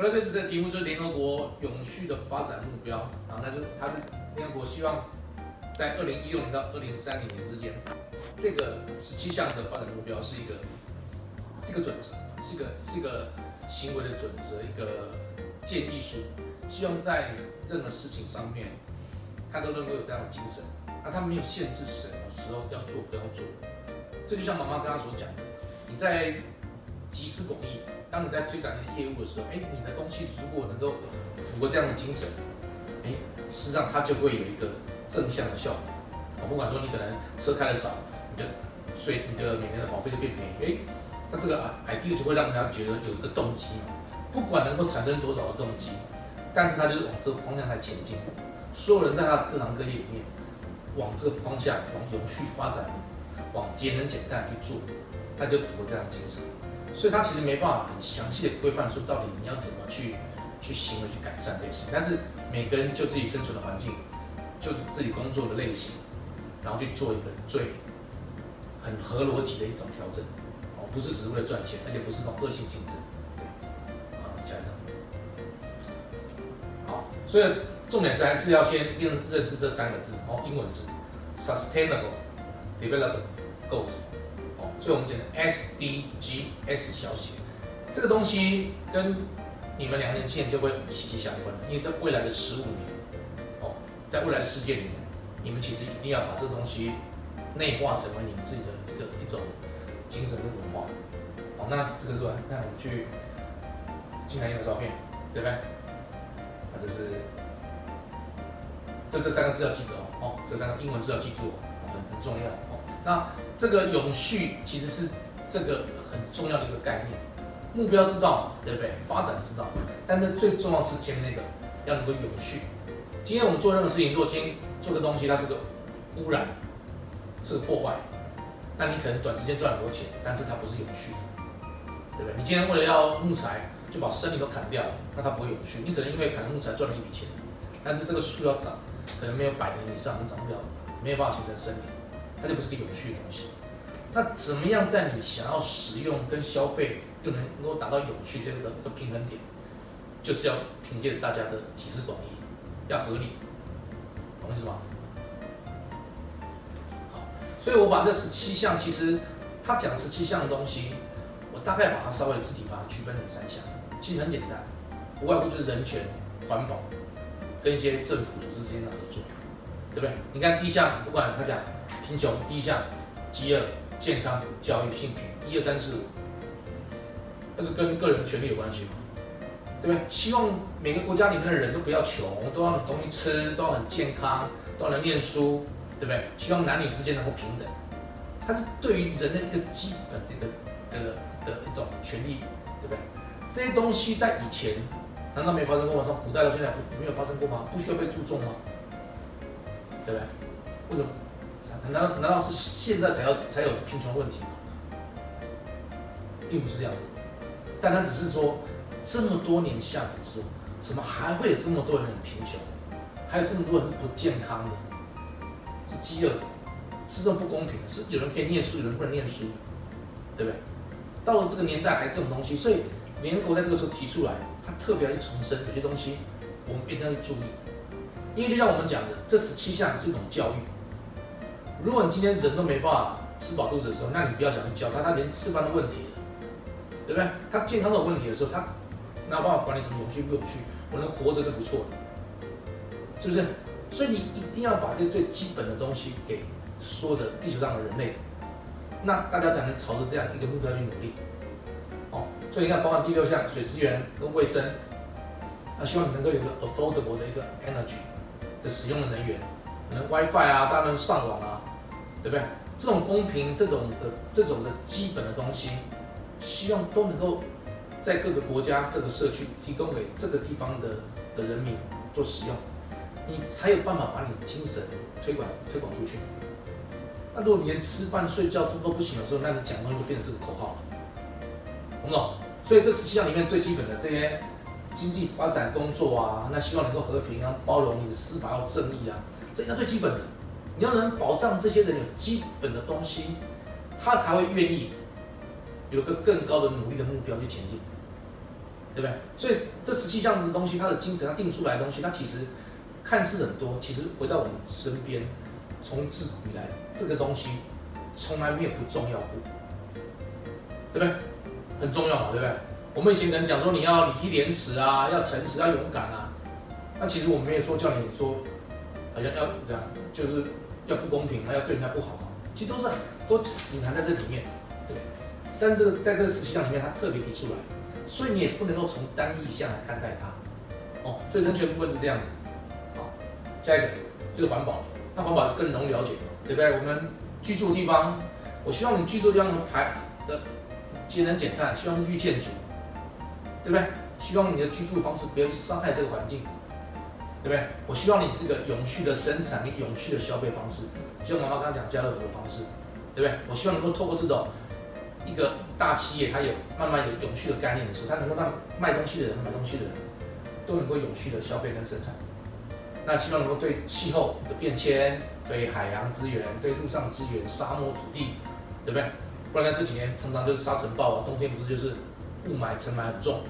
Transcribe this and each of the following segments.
回来这次的题目就是联合国永续的发展目标然后，他就他是联合国希望在二零一六年到二零三零年之间，这个十七项的发展目标是一个是一个准则，是一个是一个行为的准则，一个建议书，希望在任何事情上面，他都能够有这样的精神。那他没有限制什么时候要做不要做，这就像妈妈刚刚所讲的，你在集思广益，当你在推展你的业务的时候，哎，你的东西如果能够符合这样的精神，哎，实际上它就会有一个正向的效果。我不管说你可能车开的少，你的税、你的每年的保费就变便宜，哎，那这个 idea 就会让人家觉得有这个动机嘛。不管能够产生多少的动机，但是它就是往这个方向在前进。所有人在他的各行各业里面。往这个方向，往永续发展，往节能减碳去做，那就符合这样的精神。所以它其实没办法很详细的规范说到底你要怎么去去行为去改善这些事。但是每个人就自己生存的环境，就自己工作的类型，然后去做一个最很合逻辑的一种调整。哦，不是只是为了赚钱，而且不是那种恶性竞争。啊，下一张。好，所以。重点是还是要先认认识这三个字哦，英文字，Sustainable Development Goals，所以我们讲的 SDGs 小写，这个东西跟你们两年前就会息息相关的，因为在未来的十五年，哦，在未来世界里面，你们其实一定要把这东西内化成为你们自己的一个一种精神跟文化，哦，那这个是吧？那我们去进来一个照片，对不对？那就是。就这三个字要记得哦，哦，这三个英文字要记住哦，很很重要哦。那这个永续其实是这个很重要的一个概念，目标知道对不对？发展知道，但是最重要是前面那个要能够永续。今天我们做任何事情，如果今天做个东西它是个污染，是个破坏，那你可能短时间赚很多钱，但是它不是永续的，对不对？你今天为了要木材，就把森林都砍掉了，那它不会永续。你可能因为砍了木材赚了一笔钱，但是这个树要长。可能没有百年以上，长不了，没有办法形成森林，它就不是个有趣的东西。那怎么样在你想要使用跟消费又能能够达到有趣这个一个平衡点，就是要凭借大家的集思广益，要合理，懂意思吗？好，所以我把这十七项，其实他讲十七项的东西，我大概把它稍微自己把它区分成三项，其实很简单，无外乎就是人权、环保。跟一些政府组织之间的合作，对不对？你看第一项，不管他讲贫穷，第一项饥饿、健康、教育、性平，一二三四五，那是跟个人权利有关系嘛？对不对？希望每个国家里面的人都不要穷，都要东西吃，都要很健康，都能念书，对不对？希望男女之间能够平等，它是对于人的一个基本的一个的的一种权利，对不对？这些东西在以前。难道没发生过吗？从古代到现在不没有发生过吗？不需要被注重吗？对不对？为什么？难道难道是现在才要才有贫穷问题吗？并不是这样子，但他只是说这么多年下来之后，怎么还会有这么多人很贫穷？还有这么多人是不健康的，是饥饿，是这么不公平的？是有人可以念书，有人不能念书，对不对？到了这个年代还这种东西，所以联合国在这个时候提出来。他特别要去重申有些东西，我们一定要去注意，因为就像我们讲的，这十七项是一种教育。如果你今天人都没办法吃饱肚子的时候，那你不要想去教他，他连吃饭的问题了，对不对？他健康都有问题的时候，他哪有办法管你什么永续不永续？我能活着就不错了，是不是？所以你一定要把这最基本的东西给所有的地球上的人类，那大家才能朝着这样一个目标去努力。哦所以你看，包含第六项水资源跟卫生，那希望你能够有一个 affordable 的一个 energy 的使用的能源，可能 WiFi 啊，大家能上网啊，对不对？这种公平、这种的、这种的基本的东西，希望都能够在各个国家、各个社区提供给这个地方的的人民做使用，你才有办法把你的精神推广推广出去。那如果你连吃饭睡觉都都不行的时候，那你讲东西就变成是个口号了。懂不懂？所以这十七项里面最基本的这些经济发展工作啊，那希望能够和平啊、包容，你的司法要正义啊，这应该最基本的。你要能保障这些人有基本的东西，他才会愿意有个更高的努力的目标去前进。对不对？所以这十七项的东西，它的精神，它定出来的东西，它其实看似很多，其实回到我们身边，从自古以来，这个东西从来没有不重要过，对不对？很重要嘛，对不对？我们以前可能讲说你要礼义廉耻啊，要诚实，要勇敢啊，那其实我们没有说叫你说，好像要这样，就是要不公平还，要对人家不好啊，其实都是都隐含在这里面，对。但这个在这个十七项里面，他特别提出来，所以你也不能够从单一项来看待它，哦，所以人权部分是这样子，好，下一个就是环保，那环保是更容易了解，对不对？我们居住的地方，我希望你居住的地方排的节能减碳，希望是绿建筑。对不对？希望你的居住方式不要去伤害这个环境，对不对？我希望你是个永续的生产力、永续的消费方式，就像妈妈刚刚讲家乐福的方式，对不对？我希望能够透过这种一个大企业，它有慢慢有永续的概念的时候，它能够让卖东西的人、买东西的人都能够永续的消费跟生产。那希望能够对气候的变迁、对海洋资源、对陆上资源、沙漠土地，对不对？不然呢，这几年常常就是沙尘暴啊，冬天不是就是。雾霾尘霾很重，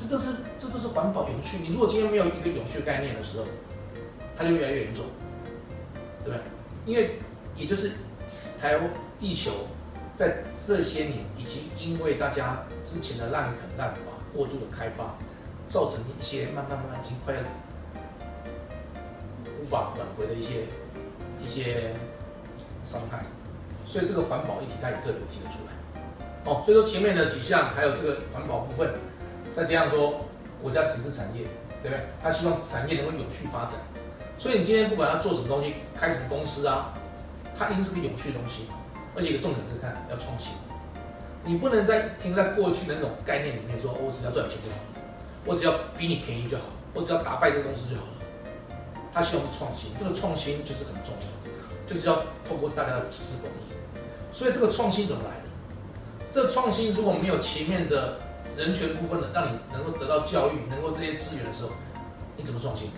这都是这都是环保永续。你如果今天没有一个永续概念的时候，它就越来越严重，对不对？因为也就是台湾地球在这些年已经因为大家之前的滥垦滥伐、过度的开发，造成一些慢慢慢慢已经快要无法挽回的一些一些伤害，所以这个环保议题它也特别提得出来。哦，所以说前面的几项还有这个环保部分，再加上说国家城市产业，对不对？他希望产业能够永续发展，所以你今天不管他做什么东西，开什么公司啊，它一定是个永续东西，而且一个重点是看要创新，你不能再停在过去的那种概念里面说，我只要赚钱就好，我只要比你便宜就好，我只要打败这个公司就好了。他希望是创新，这个创新就是很重要，就是要透过大家的集思广益，所以这个创新怎么来的？这创新如果没有前面的人权部分的，让你能够得到教育，能够这些资源的时候，你怎么创新？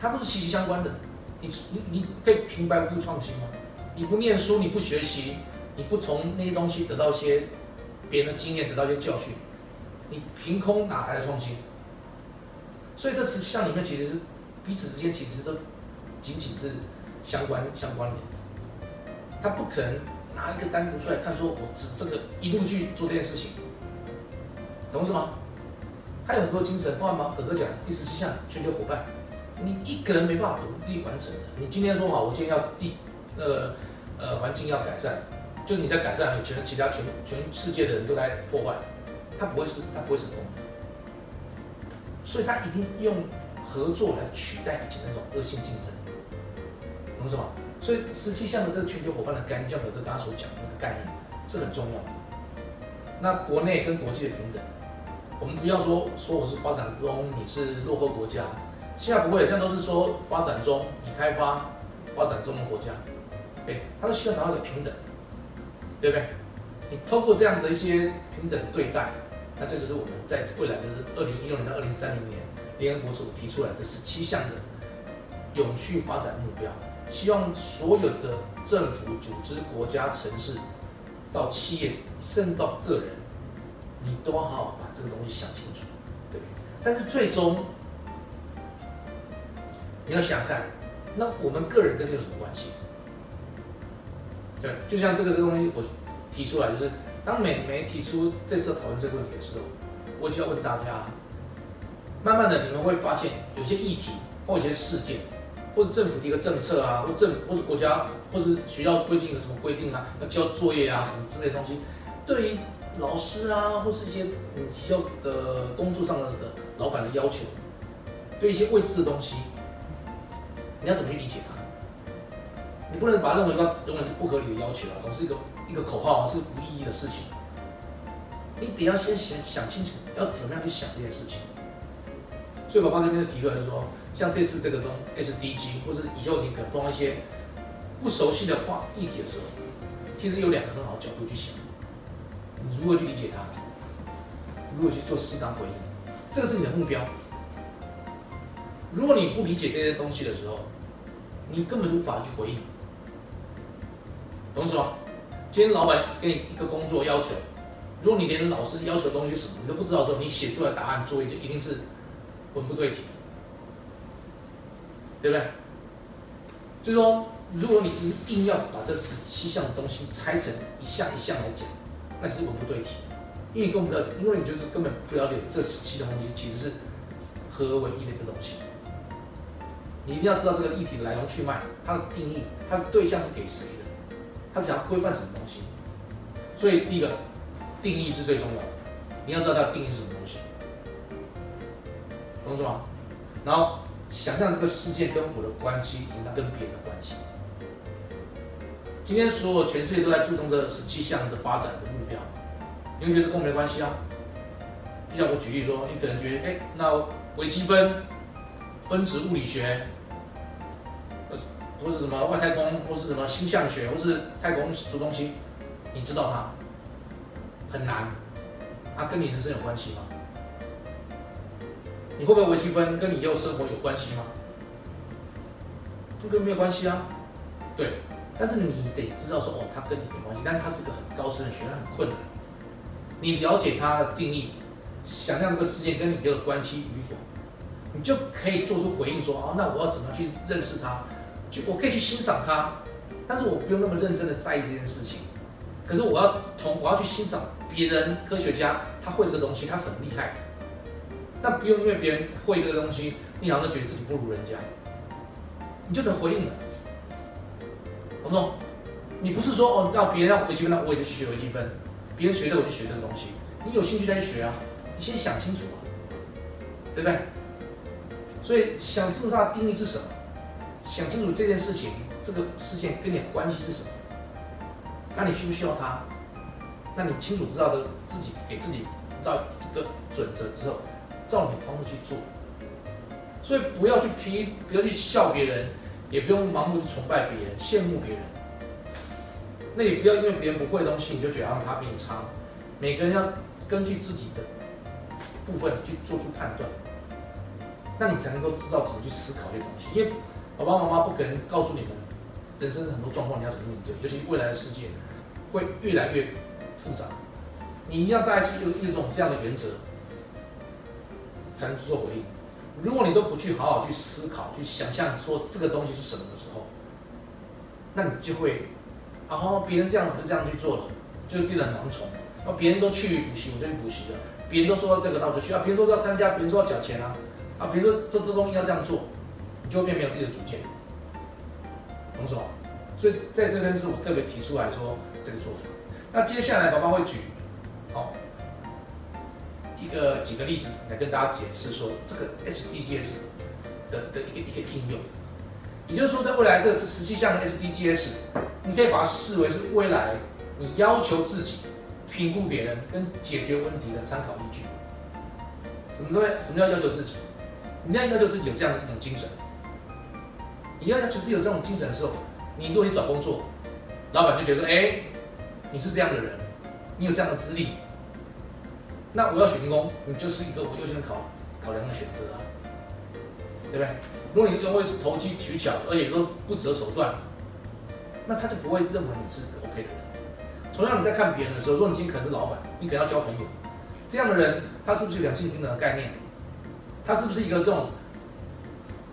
它都是息息相关的。你你你可以平白无故创新吗？你不念书，你不学习，你不从那些东西得到一些别人的经验，得到一些教训，你凭空哪来的创新？所以这十项里面其实是彼此之间其实都仅仅是相关相关联，它不可能。拿一个单独出来看，说我只这个一路去做这件事情，懂是吗？还有很多精神，包含吗？哥哥讲第十七项全球伙伴，你一个人没办法独立完成的。你今天说好，我今天要地呃呃环境要改善，就你在改善，全其他全全世界的人都在破坏，他不会是他不会成功，所以他一定用合作来取代以前那种恶性竞争，懂是吗？所以十七项的这个全球伙伴的概念，像德哥刚刚所讲的那个概念，是很重要的。那国内跟国际的平等，我们不要说说我是发展中，你是落后国家，现在不会，现在都是说发展中、你开发、发展中国家，对，他都需要达到的平等，对不对？你通过这样的一些平等对待，那这就是我们在未来的二零一六年到二零三零年，联合国所提出来这十七项的永续发展目标。希望所有的政府、组织、国家、城市，到企业，甚至到个人，你都好好把这个东西想清楚，对？但是最终，你要想想看，那我们个人跟这有什么关系？对，就像这个这个东西，我提出来，就是当美媒提出这次讨论这个问题的时候，我就要问大家，慢慢的你们会发现，有些议题或一些事件。或者政府提个政策啊，或政或者国家或者学校规定的什么规定啊，要交作业啊什么之类的东西，对于老师啊或是一些嗯学校的工作上的的老板的要求，对一些未知的东西，你要怎么去理解它？你不能把它认为它永远是不合理的要求啊，总是一个一个口号啊，是无意义的事情。你得要先想想清楚，要怎么样去想这件事情。所以，爸爸这边的提出来是说。像这次这个东 SDG，或者以后你可能碰到一些不熟悉的话议题的时候，其实有两个很好的角度去想，你如何去理解它，如何去做适当回应，这个是你的目标。如果你不理解这些东西的时候，你根本无法去回应，懂什么？今天老板给你一个工作要求，如果你连老师要求的东西是什么你都不知道的时候，你写出来答案作业就一定是文不对题，对不对？就是说，如果你一定要把这十七项的东西拆成一项一项来讲，那就是文不对题，因为你根本不了解，因为你就是根本不了解这十七项东西其实是合而为一的一个东西。你一定要知道这个议题的来龙去脉，它的定义，它的对象是给谁的，它是想要规范什么东西。所以第一个定义是最重要的，你要知道它的定义是什么东西，懂是吗？然后想象这个世界跟我的关系，以及它跟别人的关系。今天所有全世界都在注重这十七项的发展的目标，你会觉得跟我们的关系啊？就像我举例说，你可能觉得，哎，那微积分、分子物理学。或是什么外太空，或是什么星象学，或是太空什么东西，你知道它很难，它跟你人生有关系吗？你会不会微积分跟你以后生活有关系吗？这跟没有关系啊，对。但是你得知道说，哦，它跟你没关系，但是它是个很高深的学问，很困难。你了解它的定义，想象这个世界跟你有关系与否，你就可以做出回应说，哦，那我要怎么去认识它？就我可以去欣赏它，但是我不用那么认真的在意这件事情。可是我要同我要去欣赏别人科学家，他会这个东西，他是很厉害的。但不用因为别人会这个东西，你好像觉得自己不如人家，你就能回应了，懂不懂？你不是说哦，要别人要微积分，那我也就学微积分；别人学这个我就学这个东西。你有兴趣再去学啊，你先想清楚啊，对不对？所以想清楚它的定义是什么。想清楚这件事情，这个事件跟你的关系是什么？那你需不需要它？那你清楚知道的自己给自己知道一个准则之后，照你的方式去做。所以不要去批，不要去笑别人，也不用盲目去崇拜别人、羡慕别人。那也不要因为别人不会的东西，你就觉得他比你差。每个人要根据自己的部分去做出判断，那你才能够知道怎么去思考这些东西，因为。爸爸妈妈不可能告诉你们人生很多状况你要怎么面对，尤其未来的世界会越来越复杂，你一定要大概是有一种这样的原则才能做回应。如果你都不去好好去思考、去想象说这个东西是什么的时候，那你就会，然后别人这样我就这样去做了，就变得很盲从。那别人都去补习，我就去补习了；别人都说这个，那我就去啊；别人都要参加，别人说要缴钱啊，啊，别人说这这东西要这样做。你就会变没有自己的主见，懂什么？所以在这边是我特别提出来说这个做法。那接下来，宝宝会举一个几个例子来跟大家解释说这个 SDGs 的的一个一个应用。也就是说，在未来这是十七项 SDGs，你可以把它视为是未来你要求自己评估别人跟解决问题的参考依据。什么叫什么叫要求自己？你要要求自己有这样的一种精神。你要要求是有这种精神的时候，你如果你找工作，老板就觉得说，哎，你是这样的人，你有这样的资历，那我要选员工，你就是一个我优先考考量的选择啊，对不对？如果你因为是投机取巧，而且都不择手段，那他就不会认为你是个 OK 的人。同样你在看别人的时候，如果你今天可能是老板，你可能要交朋友，这样的人他是不是有两性平等的概念？他是不是一个这种？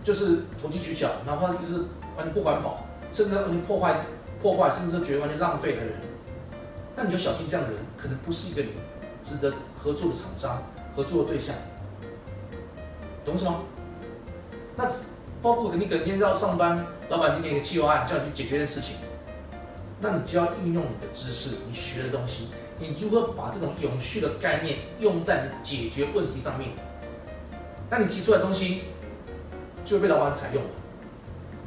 就是投机取巧，哪怕就是完全不环保，甚至完全破坏、破坏，甚至觉得完全浪费的人，那你就小心这样的人，可能不是一个你值得合作的厂商、合作的对象，懂什么？那包括你可能今天要上班，老板给你一个计划案，叫你去解决的事情，那你就要运用你的知识、你学的东西，你如何把这种永续的概念用在你解决问题上面？那你提出来的东西。就会被老板采用了，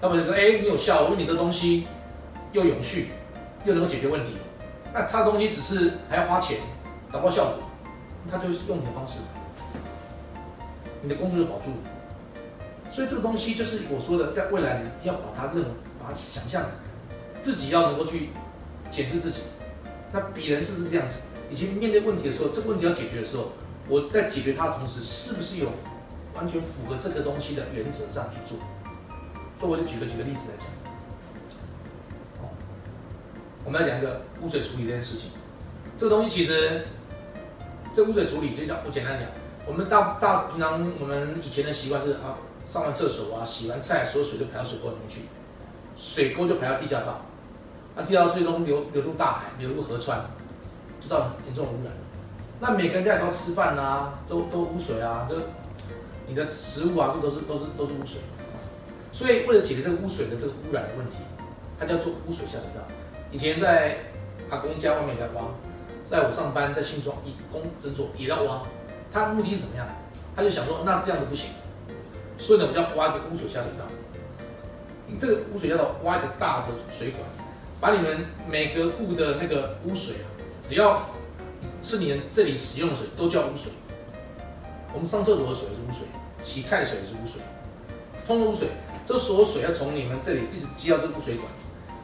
老板就说：“哎，你有效，因为你的东西又永续，又能够解决问题。那他的东西只是还要花钱，达不到效果，他就是用你的方式，你的工作就保住。所以这个东西就是我说的，在未来你要把它认，把它想象自己要能够去检视自己。那别人是不是这样子？以及面对问题的时候，这个问题要解决的时候，我在解决它的同时，是不是有？”完全符合这个东西的原则上去做，所以我就举个几个例子来讲。我们要讲一个污水处理这件事情，这个东西其实这污水处理就讲我简单讲，我们大大平常我们以前的习惯是啊，上完厕所啊，洗完菜，所有水就排到水沟里面去，水沟就排到地下道，那地下道最终流流入大海，流入河川，就造成严重的污染。那每个人家里都吃饭啊，都都污水啊，这你的食物啊，这都是都是都是污水。所以为了解决这个污水的这个污染的问题，它叫做污水下水道。以前在阿公家外面在挖，在我上班在新庄一工诊所也要挖，他目的是什么样？他就想说，那这样子不行，所以呢，我就要挖一个污水下水道。你这个污水下道挖一个大的水管，把你们每个户的那个污水啊，只要是你们这里使用的水都叫污水。我们上厕所的水是污水，洗菜水是污水，通过污水。这所有水要从你们这里一直接到这污水管，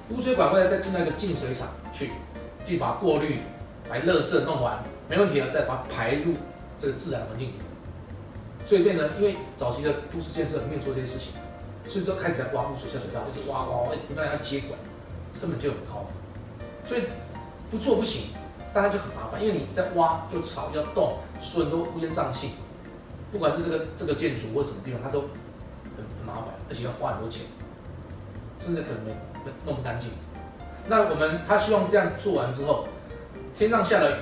污水管会再进到一个净水厂去，去把过滤、把垃圾弄完，没问题了，再把它排入这个自然环境里面。所以变得，因为早期的都市建设没有做这些事情，所以都开始在挖污水下水道，一直挖挖挖，一直不断要接管，成本就很高。所以不做不行，大家就很麻烦，因为你在挖又吵又动，所有人都乌烟瘴气，不管是这个这个建筑或什么地方，它都很很。麻烦，而且要花很多钱，甚至可能没弄不干净。那我们他希望这样做完之后，天上下的雨，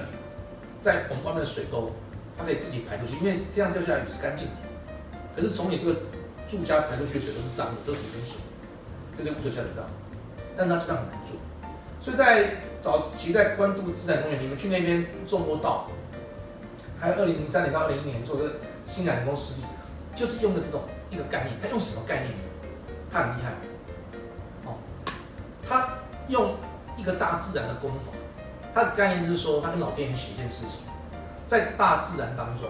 在我们外面的水沟，它可以自己排出去，因为天上掉下来雨是干净的。可是从你这个住家排出去的水都是脏的，都是污水，就是污水下水道。但是它这样很难做，所以在早期在关渡自然公园，你们去那边种过稻，还有二零零三年到二零一年做的新南人工湿地，就是用的这种。一个概念，他用什么概念？他很厉害，哦，他用一个大自然的功法，他的概念就是说，他跟老天爷学一件事情，在大自然当中，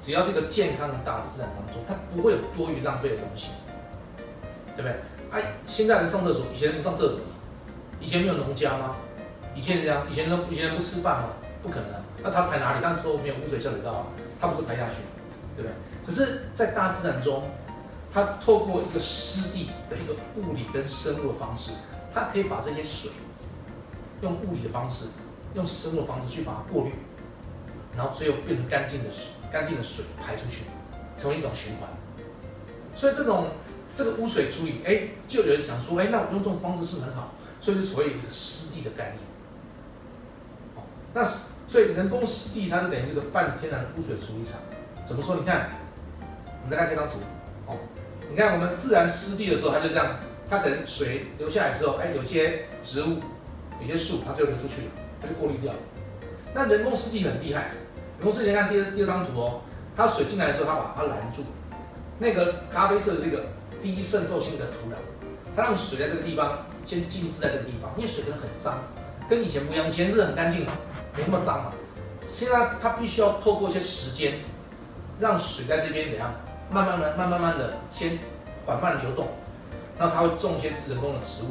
只要是一个健康的大自然当中，它不会有多余浪费的东西，对不对？哎，现在人上厕所，以前不上厕所，以前没有农家吗？以前这样，以前都以前人不吃饭吗？不可能啊，那他排哪里？当时说没有污水下水道啊，他不是排下去，对不对？可是，在大自然中，它透过一个湿地的一个物理跟生物的方式，它可以把这些水用物理的方式、用生物的方式去把它过滤，然后最后变成干净的水，干净的水排出去，成为一种循环。所以这种这个污水处理，哎，就有人想说，哎，那我用这种方式是很好，所以就所谓一个湿地的概念。那所以人工湿地它就等于这个半天然的污水处理厂。怎么说？你看。我们再看这张图，哦，你看我们自然湿地的时候，它就这样，它可能水流下来之后，哎，有些植物、有些树，它就流出去了，它就过滤掉了。那人工湿地很厉害，人工湿地，你看第二第二张图哦，它水进来的时候，它把它拦住，那个咖啡色的这个低渗透性的土壤，它让水在这个地方先静置在这个地方，因为水可能很脏，跟以前不一样，以前是很干净嘛，没那么脏嘛，现在它必须要透过一些时间，让水在这边怎样？慢慢的、慢慢慢的，先缓慢流动，那它会种一些人工的植物，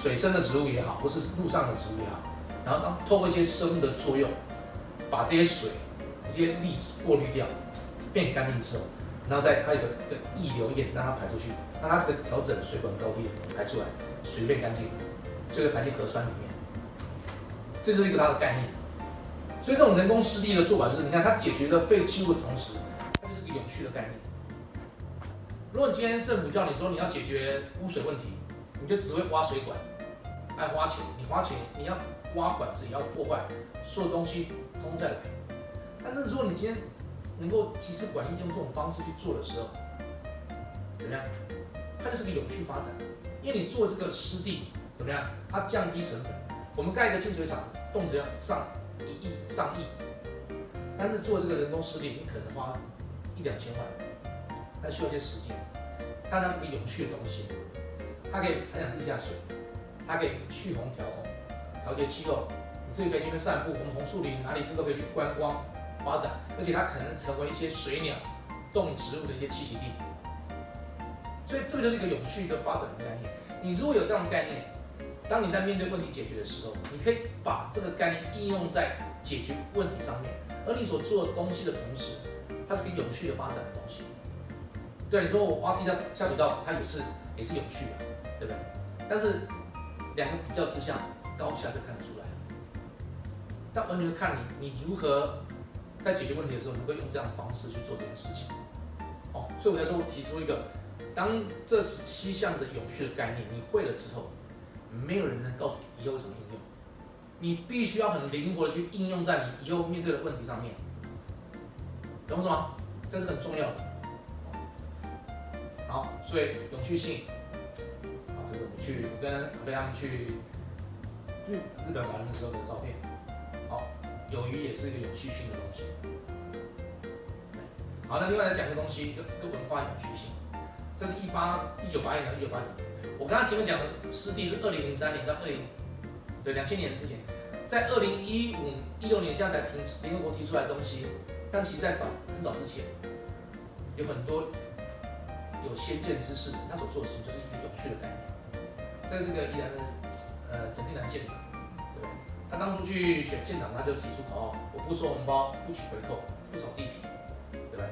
水生的植物也好，或是陆上的植物也好，然后当透过一些生物的作用，把这些水、这些粒子过滤掉，变干净之后，然后再它有个个溢流液让它排出去，让它这个调整水管高低排出来，水变干净，就会排进河川里面，这就是一个它的概念。所以这种人工湿地的做法就是，你看它解决了废弃物的同时。它就是个永续的概念。如果今天政府叫你说你要解决污水问题，你就只会挖水管，爱花钱，你花钱，你要挖管子也要破坏，所有东西通再来。但是如果你今天能够及时管理，用这种方式去做的时候，怎么样？它就是个永续发展。因为你做这个湿地怎么样？它降低成本。我们盖一个净水厂，动辄要上一亿、上亿，但是做这个人工湿地，你可能花。一两千万，它需要一些时间，但它是个永续的东西，它可以涵养地下水，它可以蓄洪调洪，调节气候，你自己可以去那边散步，我们红树林哪里这都可以去观光发展，而且它可能成为一些水鸟、动植物的一些栖息地，所以这个就是一个永续的发展的概念。你如果有这样的概念，当你在面对问题解决的时候，你可以把这个概念应用在解决问题上面，而你所做的东西的同时。它是个永续的发展的东西，对你说我挖地下下水道，它也是也是永续的，对不对？但是两个比较之下，高下就看得出来，但完全看你你如何在解决问题的时候，能够用这样的方式去做这件事情。哦，所以我在说，我提出一个，当这十七项的永续的概念你会了之后，没有人能告诉你以后怎么应用，你必须要很灵活的去应用在你以后面对的问题上面，懂什么？这是很重要的。好，所以永续性，去我跟阿飞他们去日日本玩的时候的照片，好，友谊也是一个有趣性的东西。好，那另外再讲一个东西，一个文化有趣性，这是一八一九八一年一九八零，我刚刚前面讲的湿地是二零零三年到二零对两千年之前，在二零一五一六年现在才提联合国提出来的东西，但其实在早很早之前，有很多。有先见之士，他所做的事情就是一个有趣的概念。这是个宜兰的呃陈定南县长，对？他当初去选县长，他就提出口号：我不收红包，不取回扣，不扫地皮，对不对？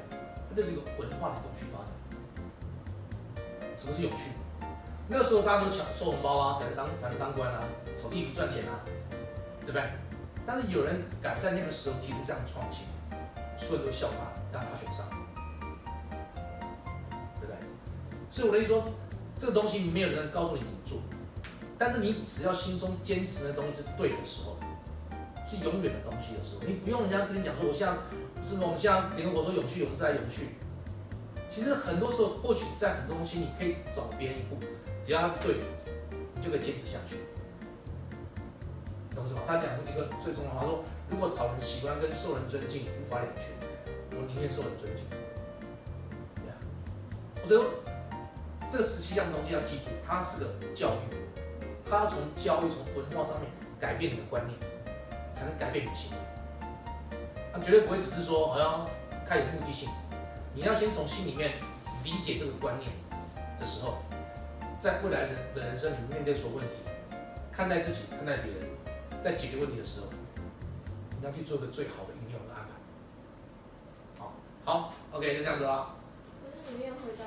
这是一个文化的永续发展。什么是永续？那时候大家都抢收红包啊，才能当才能当官啊，扫地皮赚钱啊，对不对？但是有人敢在那个时候提出这样的创新，所有人都笑他，但他选上。对不对所以我的意思说，这个东西没有人告诉你怎么做，但是你只要心中坚持的东西是对的时候，是永远的东西的时候，你不用人家跟你讲说，我现在是我们现在联合国说永续，我们在永续。其实很多时候，或许在很多东西你可以走别人一步，只要它是对的，你就可以坚持下去。懂什么？他讲一个最重要的话说，如果讨人喜欢跟受人尊敬无法两全，我宁愿受人尊敬。对啊，所以说。这十七样东西要记住，它是个教育，它要从教育、从文化上面改变你的观念，才能改变你的行为。它绝对不会只是说好像太有目的性，你要先从心里面理解这个观念的时候，在未来人的人生里面面对所有问题，看待自己、看待别人，在解决问题的时候，你要去做个最好的应用和安排。好，好，OK，就这样子啦。可是你没有回答。